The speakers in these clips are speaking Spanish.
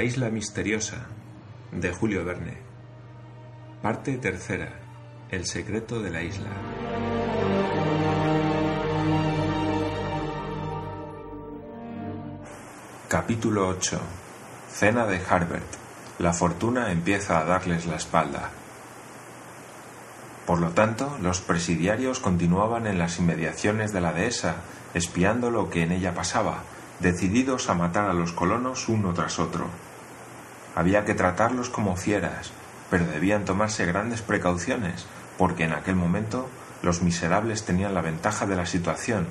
La isla misteriosa de Julio Verne. Parte tercera. El secreto de la isla. Capítulo 8. Cena de Harbert. La fortuna empieza a darles la espalda. Por lo tanto, los presidiarios continuaban en las inmediaciones de la dehesa, espiando lo que en ella pasaba, decididos a matar a los colonos uno tras otro. Había que tratarlos como fieras, pero debían tomarse grandes precauciones, porque en aquel momento los miserables tenían la ventaja de la situación,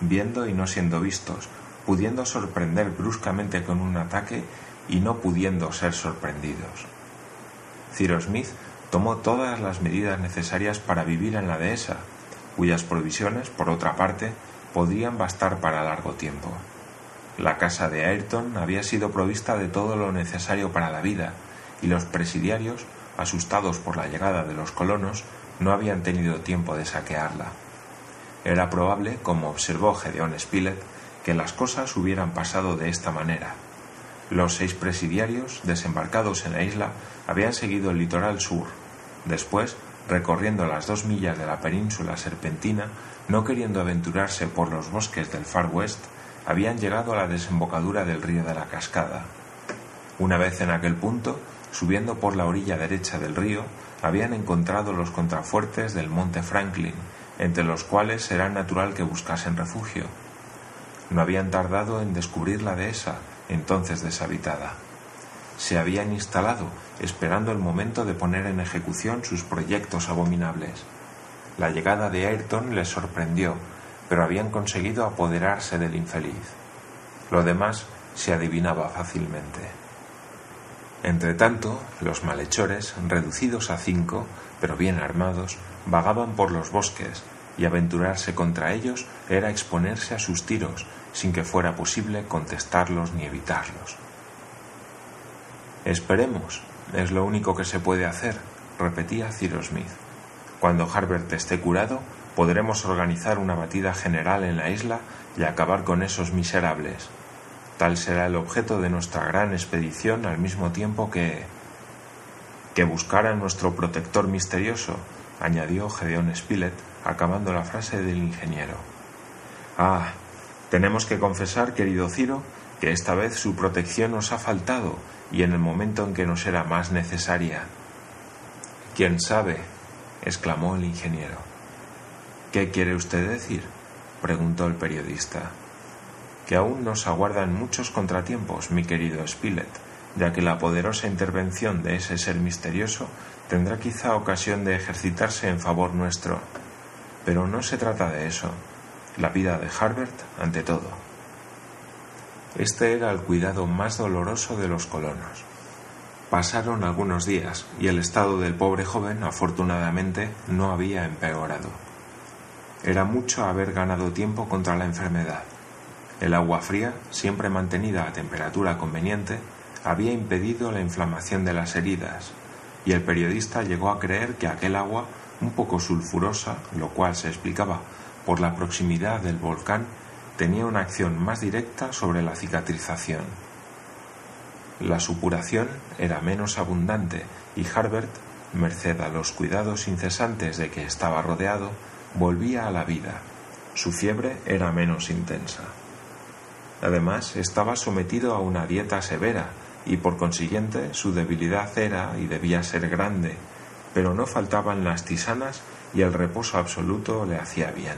viendo y no siendo vistos, pudiendo sorprender bruscamente con un ataque y no pudiendo ser sorprendidos. Cyrus Smith tomó todas las medidas necesarias para vivir en la dehesa, cuyas provisiones, por otra parte, podrían bastar para largo tiempo. La casa de Ayrton había sido provista de todo lo necesario para la vida, y los presidiarios, asustados por la llegada de los colonos, no habían tenido tiempo de saquearla. Era probable, como observó Gedeón Spilett, que las cosas hubieran pasado de esta manera. Los seis presidiarios, desembarcados en la isla, habían seguido el litoral sur. Después, recorriendo las dos millas de la península serpentina, no queriendo aventurarse por los bosques del Far West, habían llegado a la desembocadura del río de la Cascada. Una vez en aquel punto, subiendo por la orilla derecha del río, habían encontrado los contrafuertes del monte Franklin, entre los cuales era natural que buscasen refugio. No habían tardado en descubrir la dehesa, entonces deshabitada. Se habían instalado, esperando el momento de poner en ejecución sus proyectos abominables. La llegada de Ayrton les sorprendió, pero habían conseguido apoderarse del infeliz. Lo demás se adivinaba fácilmente. Entretanto, los malhechores, reducidos a cinco, pero bien armados, vagaban por los bosques, y aventurarse contra ellos era exponerse a sus tiros, sin que fuera posible contestarlos ni evitarlos. Esperemos, es lo único que se puede hacer, repetía Cyrus Smith. Cuando Harbert esté curado, podremos organizar una batida general en la isla y acabar con esos miserables. Tal será el objeto de nuestra gran expedición al mismo tiempo que... que buscar a nuestro protector misterioso, añadió Gedeón Spilett, acabando la frase del ingeniero. Ah, tenemos que confesar, querido Ciro, que esta vez su protección nos ha faltado y en el momento en que nos era más necesaria. ¿Quién sabe? exclamó el ingeniero. ¿Qué quiere usted decir? preguntó el periodista. Que aún nos aguardan muchos contratiempos, mi querido Spilett, ya que la poderosa intervención de ese ser misterioso tendrá quizá ocasión de ejercitarse en favor nuestro. Pero no se trata de eso. La vida de Harbert ante todo. Este era el cuidado más doloroso de los colonos. Pasaron algunos días y el estado del pobre joven afortunadamente no había empeorado. Era mucho haber ganado tiempo contra la enfermedad. El agua fría, siempre mantenida a temperatura conveniente, había impedido la inflamación de las heridas, y el periodista llegó a creer que aquel agua, un poco sulfurosa, lo cual se explicaba por la proximidad del volcán, tenía una acción más directa sobre la cicatrización. La supuración era menos abundante y Harbert, merced a los cuidados incesantes de que estaba rodeado, volvía a la vida. Su fiebre era menos intensa. Además, estaba sometido a una dieta severa y por consiguiente su debilidad era y debía ser grande, pero no faltaban las tisanas y el reposo absoluto le hacía bien.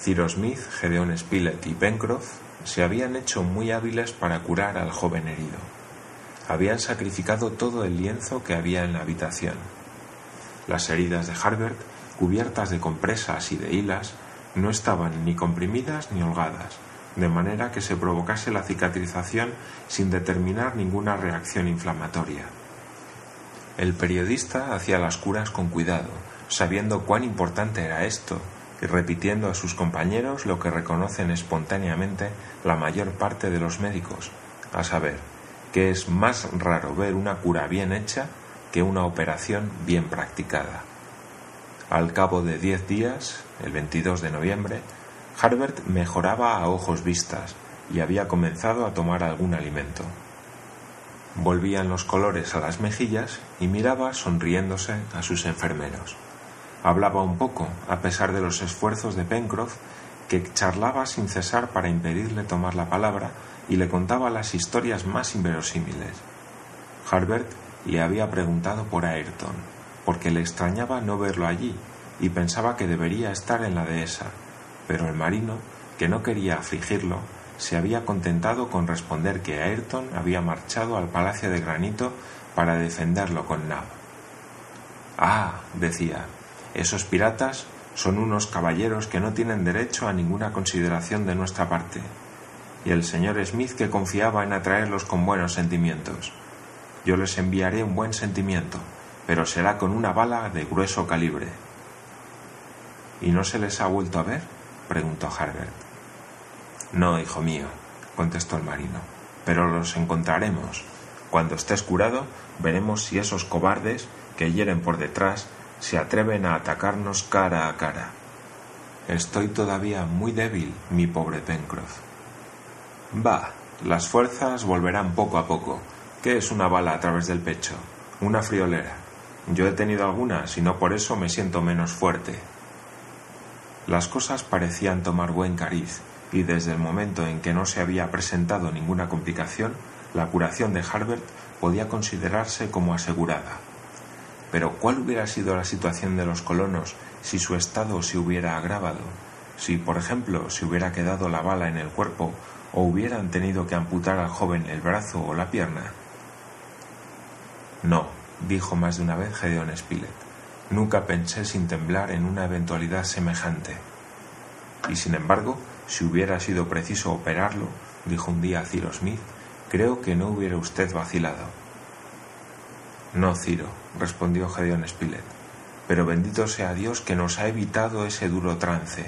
Cyrus Smith, Gedeon Spilett y Pencroff se habían hecho muy hábiles para curar al joven herido. Habían sacrificado todo el lienzo que había en la habitación. Las heridas de Harbert cubiertas de compresas y de hilas, no estaban ni comprimidas ni holgadas, de manera que se provocase la cicatrización sin determinar ninguna reacción inflamatoria. El periodista hacía las curas con cuidado, sabiendo cuán importante era esto, y repitiendo a sus compañeros lo que reconocen espontáneamente la mayor parte de los médicos, a saber, que es más raro ver una cura bien hecha que una operación bien practicada. Al cabo de diez días, el 22 de noviembre, Harbert mejoraba a ojos vistas y había comenzado a tomar algún alimento. Volvían los colores a las mejillas y miraba sonriéndose a sus enfermeros. Hablaba un poco, a pesar de los esfuerzos de Pencroff, que charlaba sin cesar para impedirle tomar la palabra y le contaba las historias más inverosímiles. Harbert le había preguntado por Ayrton, porque le extrañaba no verlo allí y pensaba que debería estar en la dehesa, pero el marino, que no quería afligirlo, se había contentado con responder que Ayrton había marchado al Palacio de Granito para defenderlo con Nab. Ah, decía, esos piratas son unos caballeros que no tienen derecho a ninguna consideración de nuestra parte, y el señor Smith que confiaba en atraerlos con buenos sentimientos. Yo les enviaré un buen sentimiento, pero será con una bala de grueso calibre. ¿Y no se les ha vuelto a ver? preguntó Harbert. No, hijo mío, contestó el marino, pero los encontraremos. Cuando estés curado, veremos si esos cobardes que hieren por detrás se atreven a atacarnos cara a cara. Estoy todavía muy débil, mi pobre Pencroff. Va, las fuerzas volverán poco a poco. ¿Qué es una bala a través del pecho? Una friolera. Yo he tenido algunas y no por eso me siento menos fuerte. Las cosas parecían tomar buen cariz, y desde el momento en que no se había presentado ninguna complicación, la curación de Harbert podía considerarse como asegurada. Pero ¿cuál hubiera sido la situación de los colonos si su estado se hubiera agravado? Si, por ejemplo, se hubiera quedado la bala en el cuerpo o hubieran tenido que amputar al joven el brazo o la pierna? No, dijo más de una vez Gedeón Spilett. Nunca pensé sin temblar en una eventualidad semejante. Y sin embargo, si hubiera sido preciso operarlo, dijo un día Ciro Smith, creo que no hubiera usted vacilado. No, Ciro, respondió Gedeón Spilett, pero bendito sea Dios que nos ha evitado ese duro trance.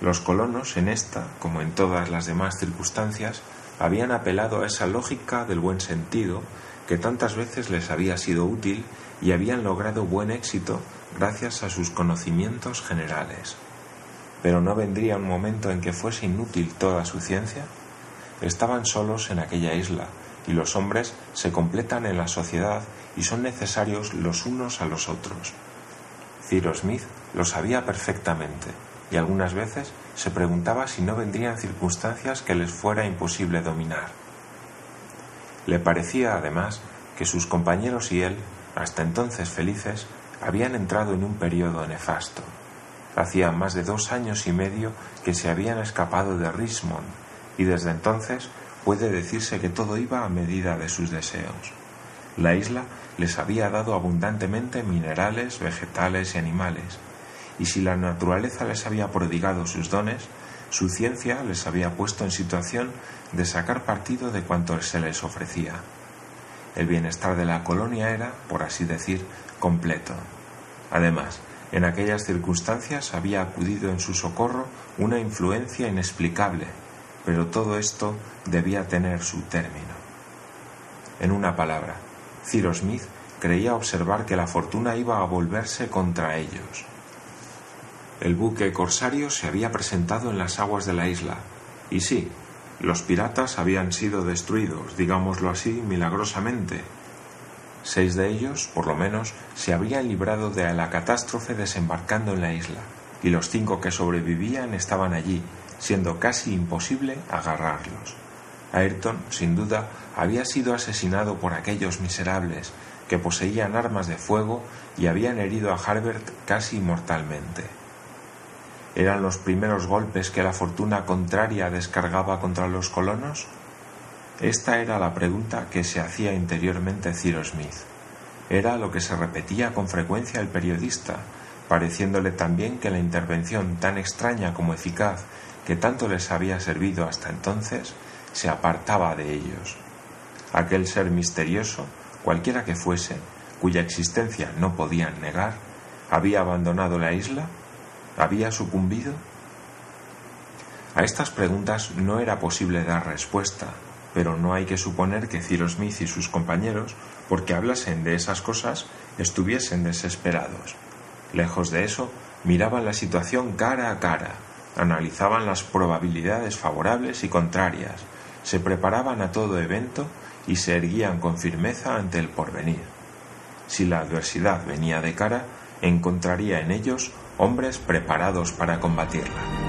Los colonos, en esta, como en todas las demás circunstancias, habían apelado a esa lógica del buen sentido que tantas veces les había sido útil y habían logrado buen éxito gracias a sus conocimientos generales. Pero ¿no vendría un momento en que fuese inútil toda su ciencia? Estaban solos en aquella isla, y los hombres se completan en la sociedad y son necesarios los unos a los otros. Ciro Smith lo sabía perfectamente, y algunas veces se preguntaba si no vendrían circunstancias que les fuera imposible dominar. Le parecía, además, que sus compañeros y él, hasta entonces felices, habían entrado en un periodo nefasto. Hacía más de dos años y medio que se habían escapado de Richmond y desde entonces puede decirse que todo iba a medida de sus deseos. La isla les había dado abundantemente minerales, vegetales y animales, y si la naturaleza les había prodigado sus dones, su ciencia les había puesto en situación de sacar partido de cuanto se les ofrecía. El bienestar de la colonia era, por así decir, completo. Además, en aquellas circunstancias había acudido en su socorro una influencia inexplicable, pero todo esto debía tener su término. En una palabra, Ciro Smith creía observar que la fortuna iba a volverse contra ellos. El buque corsario se había presentado en las aguas de la isla, y sí, los piratas habían sido destruidos, digámoslo así, milagrosamente, Seis de ellos, por lo menos, se habrían librado de la catástrofe desembarcando en la isla, y los cinco que sobrevivían estaban allí, siendo casi imposible agarrarlos. Ayrton, sin duda, había sido asesinado por aquellos miserables que poseían armas de fuego y habían herido a Harbert casi mortalmente. ¿Eran los primeros golpes que la fortuna contraria descargaba contra los colonos? Esta era la pregunta que se hacía interiormente Ciro Smith. Era lo que se repetía con frecuencia el periodista, pareciéndole también que la intervención tan extraña como eficaz que tanto les había servido hasta entonces se apartaba de ellos. Aquel ser misterioso, cualquiera que fuese, cuya existencia no podían negar, había abandonado la isla, había sucumbido. A estas preguntas no era posible dar respuesta, pero no hay que suponer que Cyrus Smith y sus compañeros, porque hablasen de esas cosas, estuviesen desesperados. Lejos de eso, miraban la situación cara a cara, analizaban las probabilidades favorables y contrarias, se preparaban a todo evento y se erguían con firmeza ante el porvenir. Si la adversidad venía de cara, encontraría en ellos hombres preparados para combatirla.